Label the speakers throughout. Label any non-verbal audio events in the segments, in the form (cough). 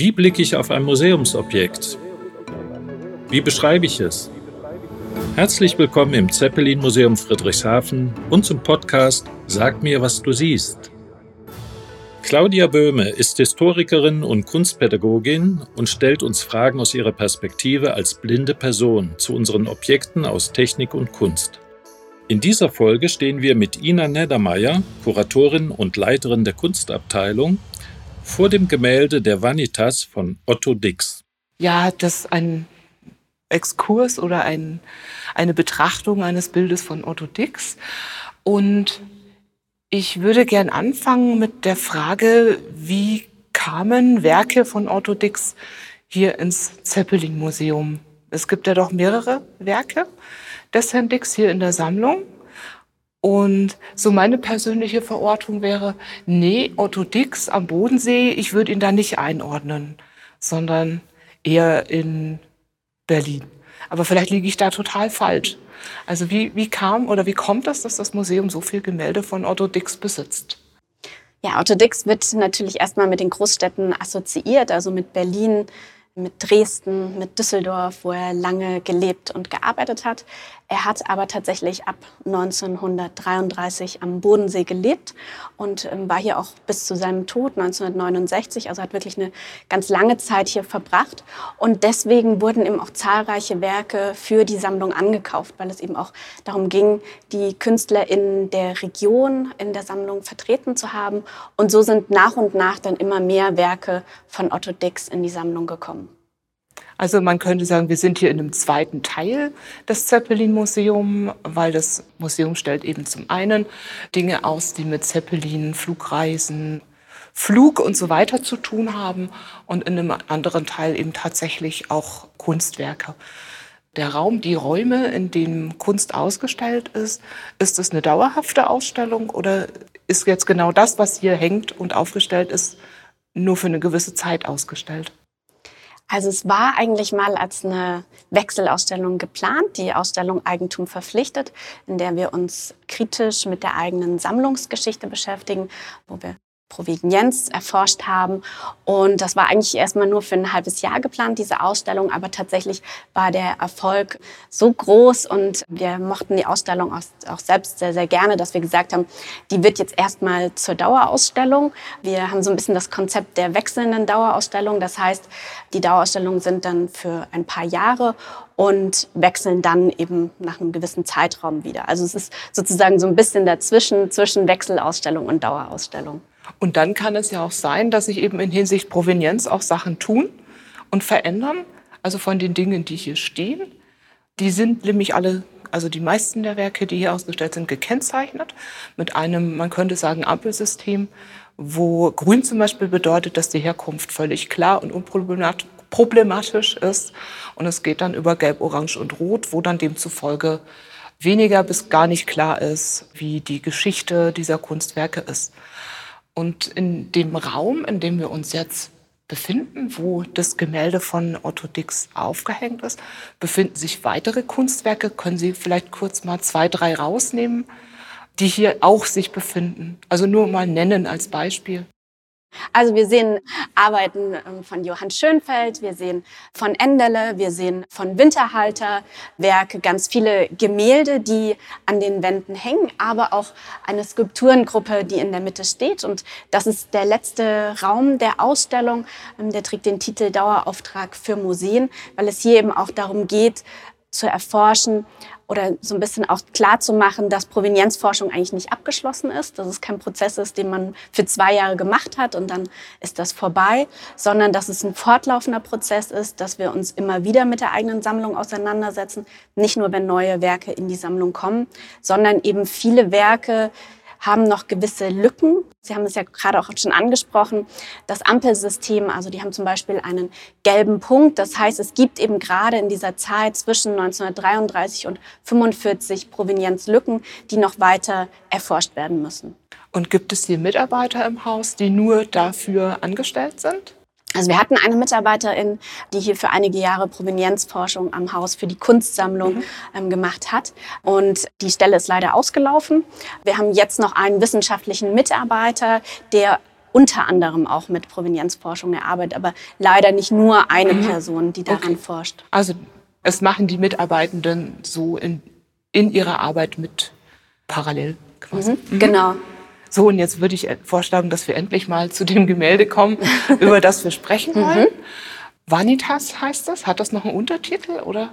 Speaker 1: Wie blicke ich auf ein Museumsobjekt? Wie beschreibe ich es? Herzlich willkommen im Zeppelin Museum Friedrichshafen und zum Podcast Sag mir, was du siehst. Claudia Böhme ist Historikerin und Kunstpädagogin und stellt uns Fragen aus ihrer Perspektive als blinde Person zu unseren Objekten aus Technik und Kunst. In dieser Folge stehen wir mit Ina Neddermeier, Kuratorin und Leiterin der Kunstabteilung, vor dem Gemälde der Vanitas von Otto Dix.
Speaker 2: Ja, das ist ein Exkurs oder ein, eine Betrachtung eines Bildes von Otto Dix. Und ich würde gern anfangen mit der Frage, wie kamen Werke von Otto Dix hier ins Zeppelin-Museum? Es gibt ja doch mehrere Werke des Herrn Dix hier in der Sammlung. Und so meine persönliche Verortung wäre, nee, Otto Dix am Bodensee, ich würde ihn da nicht einordnen, sondern eher in Berlin. Aber vielleicht liege ich da total falsch. Also wie, wie kam oder wie kommt das, dass das Museum so viel Gemälde von Otto Dix besitzt?
Speaker 3: Ja, Otto Dix wird natürlich erstmal mit den Großstädten assoziiert, also mit Berlin, mit Dresden, mit Düsseldorf, wo er lange gelebt und gearbeitet hat. Er hat aber tatsächlich ab 1933 am Bodensee gelebt und ähm, war hier auch bis zu seinem Tod 1969, also hat wirklich eine ganz lange Zeit hier verbracht. Und deswegen wurden eben auch zahlreiche Werke für die Sammlung angekauft, weil es eben auch darum ging, die Künstler in der Region in der Sammlung vertreten zu haben. Und so sind nach und nach dann immer mehr Werke von Otto Dix in die Sammlung gekommen.
Speaker 2: Also man könnte sagen, wir sind hier in einem zweiten Teil des Zeppelin-Museums, weil das Museum stellt eben zum einen Dinge aus, die mit Zeppelin, Flugreisen, Flug und so weiter zu tun haben und in einem anderen Teil eben tatsächlich auch Kunstwerke. Der Raum, die Räume, in denen Kunst ausgestellt ist, ist es eine dauerhafte Ausstellung oder ist jetzt genau das, was hier hängt und aufgestellt ist, nur für eine gewisse Zeit ausgestellt?
Speaker 3: Also es war eigentlich mal als eine Wechselausstellung geplant, die Ausstellung Eigentum verpflichtet, in der wir uns kritisch mit der eigenen Sammlungsgeschichte beschäftigen, wo wir Provenienz erforscht haben. Und das war eigentlich erstmal nur für ein halbes Jahr geplant, diese Ausstellung. Aber tatsächlich war der Erfolg so groß und wir mochten die Ausstellung auch, selbst sehr, sehr gerne, dass wir gesagt haben, die wird jetzt erstmal zur Dauerausstellung. Wir haben so ein bisschen das Konzept der wechselnden Dauerausstellung. Das heißt, die Dauerausstellungen sind dann für ein paar Jahre und wechseln dann eben nach einem gewissen Zeitraum wieder. Also es ist sozusagen so ein bisschen dazwischen, zwischen Wechselausstellung und Dauerausstellung.
Speaker 2: Und dann kann es ja auch sein, dass sich eben in Hinsicht Provenienz auch Sachen tun und verändern. Also von den Dingen, die hier stehen. Die sind nämlich alle, also die meisten der Werke, die hier ausgestellt sind, gekennzeichnet mit einem, man könnte sagen, Ampelsystem, wo grün zum Beispiel bedeutet, dass die Herkunft völlig klar und unproblematisch ist. Und es geht dann über Gelb, Orange und Rot, wo dann demzufolge weniger bis gar nicht klar ist, wie die Geschichte dieser Kunstwerke ist. Und in dem Raum, in dem wir uns jetzt befinden, wo das Gemälde von Otto Dix aufgehängt ist, befinden sich weitere Kunstwerke. Können Sie vielleicht kurz mal zwei, drei rausnehmen, die hier auch sich befinden? Also nur mal nennen als Beispiel.
Speaker 3: Also wir sehen Arbeiten ähm, von Johann Schönfeld, wir sehen von Enderle, wir sehen von Winterhalter Werke, ganz viele Gemälde, die an den Wänden hängen, aber auch eine Skulpturengruppe, die in der Mitte steht. Und das ist der letzte Raum der Ausstellung. Ähm, der trägt den Titel Dauerauftrag für Museen, weil es hier eben auch darum geht, zu erforschen, oder so ein bisschen auch klar zu machen, dass Provenienzforschung eigentlich nicht abgeschlossen ist, dass es kein Prozess ist, den man für zwei Jahre gemacht hat und dann ist das vorbei, sondern dass es ein fortlaufender Prozess ist, dass wir uns immer wieder mit der eigenen Sammlung auseinandersetzen, nicht nur wenn neue Werke in die Sammlung kommen, sondern eben viele Werke haben noch gewisse Lücken. Sie haben es ja gerade auch schon angesprochen. Das Ampelsystem, also die haben zum Beispiel einen gelben Punkt. Das heißt, es gibt eben gerade in dieser Zeit zwischen 1933 und 45 Provenienzlücken, die noch weiter erforscht werden müssen.
Speaker 2: Und gibt es hier Mitarbeiter im Haus, die nur dafür angestellt sind?
Speaker 3: Also wir hatten eine Mitarbeiterin, die hier für einige Jahre Provenienzforschung am Haus für die Kunstsammlung mhm. ähm, gemacht hat. Und die Stelle ist leider ausgelaufen. Wir haben jetzt noch einen wissenschaftlichen Mitarbeiter, der unter anderem auch mit Provenienzforschung erarbeitet, aber leider nicht nur eine mhm. Person, die daran okay. forscht.
Speaker 2: Also es machen die Mitarbeitenden so in, in ihrer Arbeit mit parallel quasi.
Speaker 3: Mhm. Mhm. Genau.
Speaker 2: So, und jetzt würde ich vorschlagen, dass wir endlich mal zu dem Gemälde kommen, (laughs) über das wir sprechen mhm. wollen. Vanitas heißt das? Hat das noch einen Untertitel oder?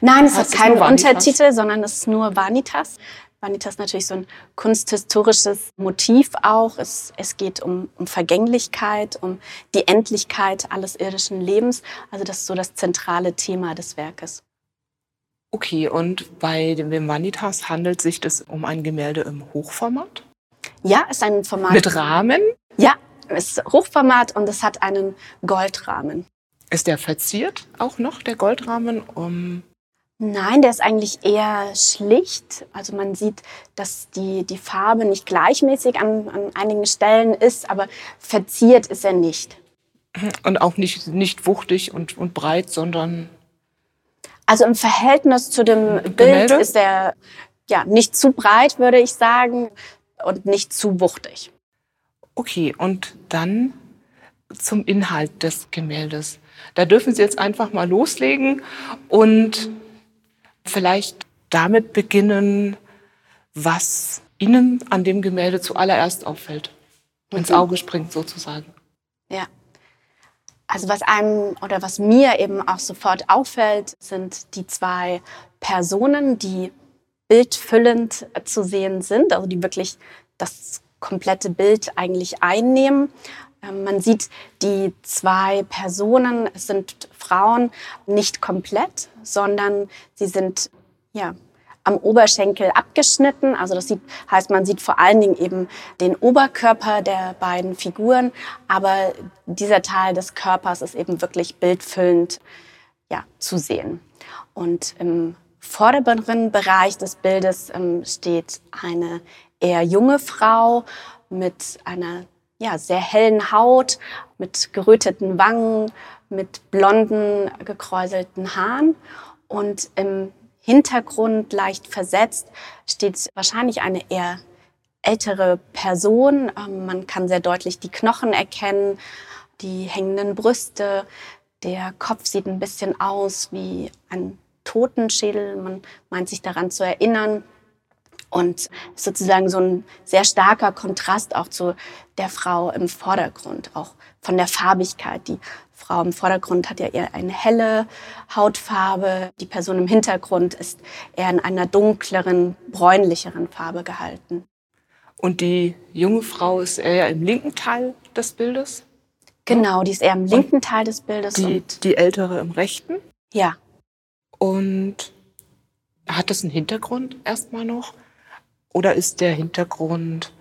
Speaker 3: Nein, es hat keinen Untertitel, sondern es ist nur Vanitas. Vanitas ist natürlich so ein kunsthistorisches Motiv auch. Es, es geht um, um Vergänglichkeit, um die Endlichkeit alles irdischen Lebens. Also das ist so das zentrale Thema des Werkes.
Speaker 2: Okay, und bei dem Vanitas handelt sich das um ein Gemälde im Hochformat?
Speaker 3: Ja, ist ein Format.
Speaker 2: Mit Rahmen?
Speaker 3: Ja, es ist Hochformat und es hat einen Goldrahmen.
Speaker 2: Ist der verziert auch noch, der Goldrahmen? Um
Speaker 3: Nein, der ist eigentlich eher schlicht. Also man sieht, dass die, die Farbe nicht gleichmäßig an, an einigen Stellen ist, aber verziert ist er nicht.
Speaker 2: Und auch nicht, nicht wuchtig und, und breit, sondern.
Speaker 3: Also im Verhältnis zu dem Bild Gemälde? ist er ja, nicht zu breit, würde ich sagen, und nicht zu wuchtig.
Speaker 2: Okay, und dann zum Inhalt des Gemäldes. Da dürfen Sie jetzt einfach mal loslegen und vielleicht damit beginnen, was Ihnen an dem Gemälde zuallererst auffällt, ins mhm. Auge springt sozusagen.
Speaker 3: Ja. Also was einem oder was mir eben auch sofort auffällt, sind die zwei Personen, die bildfüllend zu sehen sind, also die wirklich das komplette Bild eigentlich einnehmen. Ähm, man sieht die zwei Personen, es sind Frauen, nicht komplett, sondern sie sind ja, am Oberschenkel abgeschnitten. Also das sieht, heißt, man sieht vor allen Dingen eben den Oberkörper der beiden Figuren, aber dieser Teil des Körpers ist eben wirklich bildfüllend ja, zu sehen. Und im vorderen Bereich des Bildes ähm, steht eine eher junge Frau mit einer ja, sehr hellen Haut, mit geröteten Wangen, mit blonden, gekräuselten Haaren. Und im Hintergrund, leicht versetzt, steht wahrscheinlich eine eher ältere Person. Ähm, man kann sehr deutlich die Knochen erkennen, die hängenden Brüste. Der Kopf sieht ein bisschen aus wie ein Totenschädel. Man meint sich daran zu erinnern. Und sozusagen so ein sehr starker Kontrast auch zu der Frau im Vordergrund, auch von der Farbigkeit. Die Frau im Vordergrund hat ja eher eine helle Hautfarbe. Die Person im Hintergrund ist eher in einer dunkleren, bräunlicheren Farbe gehalten.
Speaker 2: Und die junge Frau ist eher im linken Teil des Bildes?
Speaker 3: Genau, die ist eher im linken und Teil des Bildes.
Speaker 2: Die, die ältere im rechten?
Speaker 3: Ja.
Speaker 2: Und hat das einen Hintergrund erstmal noch? Oder ist der Hintergrund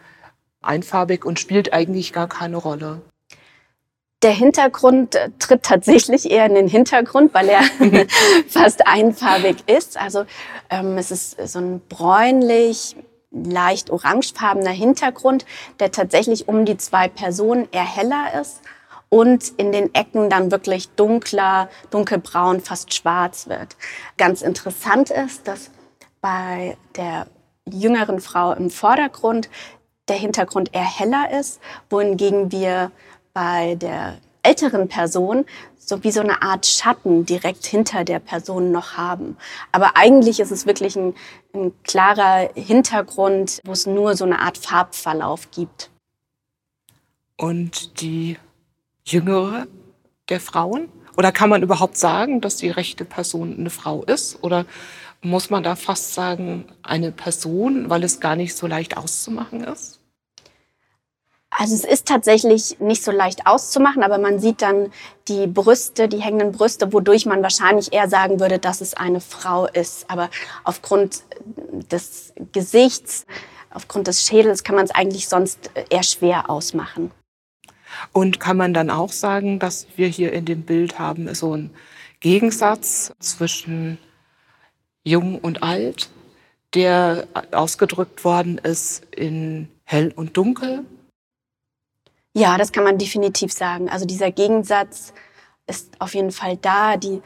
Speaker 2: einfarbig und spielt eigentlich gar keine Rolle?
Speaker 3: Der Hintergrund äh, tritt tatsächlich eher in den Hintergrund, weil er (laughs) (laughs) fast einfarbig ist. Also ähm, es ist so ein bräunlich, leicht orangefarbener Hintergrund, der tatsächlich um die zwei Personen eher heller ist und in den Ecken dann wirklich dunkler, dunkelbraun, fast schwarz wird. Ganz interessant ist, dass bei der jüngeren Frau im Vordergrund der Hintergrund eher heller ist, wohingegen wir bei der älteren Person so wie so eine Art Schatten direkt hinter der Person noch haben. Aber eigentlich ist es wirklich ein, ein klarer Hintergrund, wo es nur so eine Art Farbverlauf gibt.
Speaker 2: Und die jüngere der Frauen? Oder kann man überhaupt sagen, dass die rechte Person eine Frau ist? Oder muss man da fast sagen, eine Person, weil es gar nicht so leicht auszumachen ist?
Speaker 3: Also es ist tatsächlich nicht so leicht auszumachen, aber man sieht dann die Brüste, die hängenden Brüste, wodurch man wahrscheinlich eher sagen würde, dass es eine Frau ist. Aber aufgrund des Gesichts, aufgrund des Schädels kann man es eigentlich sonst eher schwer ausmachen.
Speaker 2: Und kann man dann auch sagen, dass wir hier in dem Bild haben so einen Gegensatz zwischen jung und alt, der ausgedrückt worden ist in hell und dunkel?
Speaker 3: Ja, das kann man definitiv sagen. Also dieser Gegensatz ist auf jeden Fall da. Die,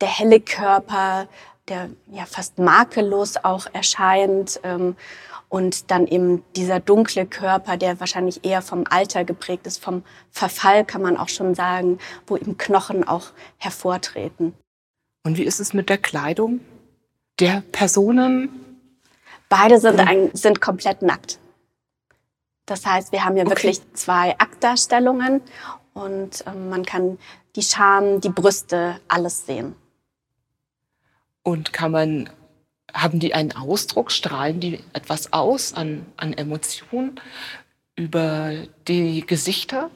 Speaker 3: der helle Körper, der ja fast makellos auch erscheint. Ähm, und dann eben dieser dunkle Körper, der wahrscheinlich eher vom Alter geprägt ist, vom Verfall kann man auch schon sagen, wo eben Knochen auch hervortreten.
Speaker 2: Und wie ist es mit der Kleidung der Personen?
Speaker 3: Beide sind, ein, sind komplett nackt. Das heißt, wir haben ja okay. wirklich zwei Aktdarstellungen und äh, man kann die Scham, die Brüste, alles sehen.
Speaker 2: Und kann man, haben die einen Ausdruck, strahlen die etwas aus an, an Emotionen über die Gesichter?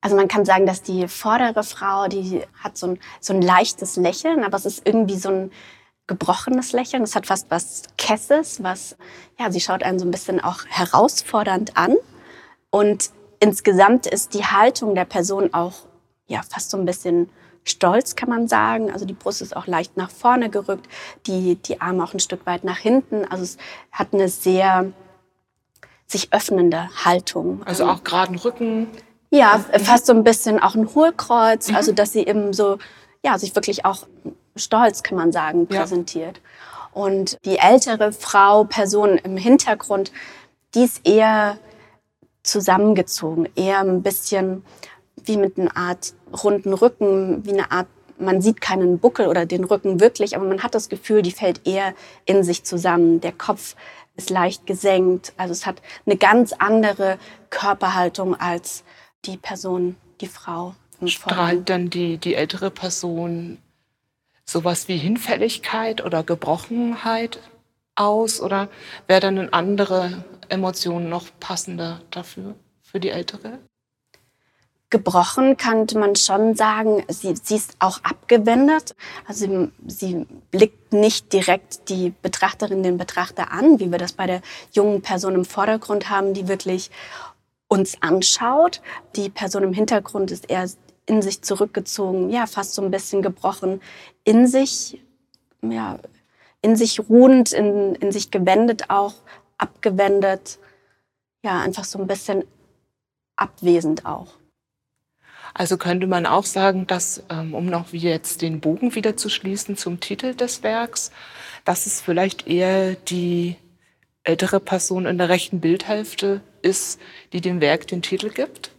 Speaker 3: Also man kann sagen, dass die vordere Frau, die hat so ein, so ein leichtes Lächeln, aber es ist irgendwie so ein gebrochenes Lächeln. Es hat fast was Kesses, was, ja, sie schaut einen so ein bisschen auch herausfordernd an. Und insgesamt ist die Haltung der Person auch, ja, fast so ein bisschen stolz, kann man sagen. Also die Brust ist auch leicht nach vorne gerückt, die, die Arme auch ein Stück weit nach hinten. Also es hat eine sehr sich öffnende Haltung.
Speaker 2: Also auch geraden Rücken.
Speaker 3: Ja, fast so ein bisschen auch ein Hohlkreuz, also mhm. dass sie eben so, ja, sich wirklich auch stolz, kann man sagen, präsentiert. Ja. Und die ältere Frau, Person im Hintergrund, die ist eher zusammengezogen, eher ein bisschen wie mit einer Art runden Rücken, wie eine Art, man sieht keinen Buckel oder den Rücken wirklich, aber man hat das Gefühl, die fällt eher in sich zusammen. Der Kopf ist leicht gesenkt, also es hat eine ganz andere Körperhaltung als die Person, die Frau.
Speaker 2: Strahlt dann die, die ältere Person sowas wie Hinfälligkeit oder Gebrochenheit aus? Oder wäre dann eine andere Emotion noch passender dafür, für die ältere?
Speaker 3: Gebrochen könnte man schon sagen, sie, sie ist auch abgewendet. Also sie, blickt nicht direkt die Betrachterin, den Betrachter an, wie wir das bei der jungen Person im Vordergrund haben, die wirklich uns anschaut. Die Person im Hintergrund ist eher in sich zurückgezogen, ja, fast so ein bisschen gebrochen, in sich, ja, in sich ruhend, in, in sich gewendet auch, abgewendet, ja, einfach so ein bisschen abwesend auch.
Speaker 2: Also könnte man auch sagen, dass, ähm, um noch wie jetzt den Bogen wieder zu schließen zum Titel des Werks, dass es vielleicht eher die ältere Person in der rechten Bildhälfte ist, die dem Werk den Titel gibt?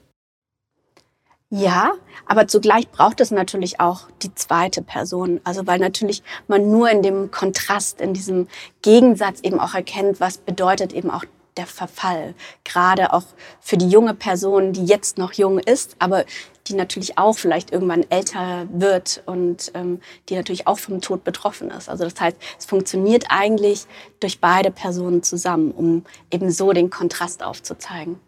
Speaker 3: Ja, aber zugleich braucht es natürlich auch die zweite Person. Also weil natürlich man nur in dem Kontrast, in diesem Gegensatz eben auch erkennt, was bedeutet eben auch der Verfall. Gerade auch für die junge Person, die jetzt noch jung ist, aber die natürlich auch vielleicht irgendwann älter wird und ähm, die natürlich auch vom Tod betroffen ist. Also das heißt, es funktioniert eigentlich durch beide Personen zusammen, um eben so den Kontrast aufzuzeigen.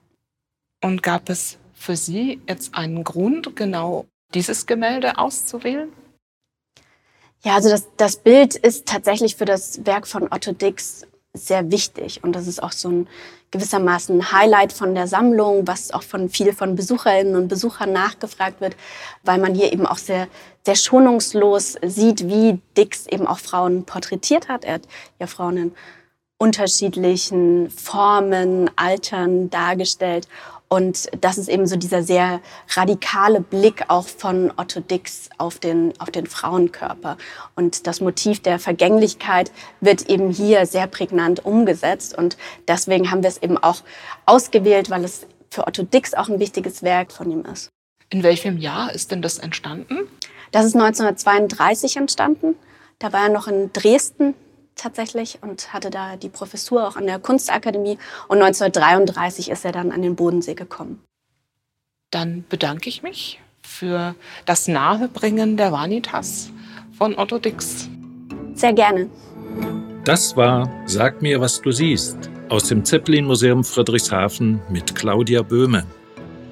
Speaker 2: Und gab es für Sie jetzt einen Grund, genau dieses Gemälde auszuwählen?
Speaker 3: Ja, also das, das Bild ist tatsächlich für das Werk von Otto Dix sehr wichtig. Und das ist auch so ein gewissermaßen Highlight von der Sammlung, was auch von viel von Besucherinnen und Besuchern nachgefragt wird, weil man hier eben auch sehr, sehr schonungslos sieht, wie Dix eben auch Frauen porträtiert hat. Er hat ja Frauen in unterschiedlichen Formen, Altern dargestellt. Und das ist eben so dieser sehr radikale Blick auch von Otto Dix auf den, auf den Frauenkörper. Und das Motiv der Vergänglichkeit wird eben hier sehr prägnant umgesetzt. Und deswegen haben wir es eben auch ausgewählt, weil es für Otto Dix auch ein wichtiges Werk von ihm ist.
Speaker 2: In welchem Jahr ist denn das entstanden?
Speaker 3: Das ist 1932 entstanden. Da war er noch in Dresden tatsächlich und hatte da die Professur auch an der Kunstakademie. Und 1933 ist er dann an den Bodensee gekommen.
Speaker 2: Dann bedanke ich mich für das Nahebringen der Vanitas von Otto Dix.
Speaker 3: Sehr gerne.
Speaker 1: Das war Sag mir, was du siehst aus dem Zeppelin-Museum Friedrichshafen mit Claudia Böhme.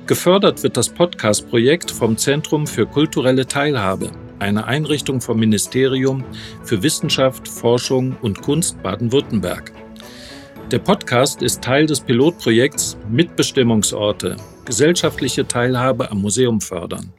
Speaker 1: Gefördert wird das Podcast-Projekt vom Zentrum für kulturelle Teilhabe eine Einrichtung vom Ministerium für Wissenschaft, Forschung und Kunst Baden-Württemberg. Der Podcast ist Teil des Pilotprojekts Mitbestimmungsorte, gesellschaftliche Teilhabe am Museum fördern.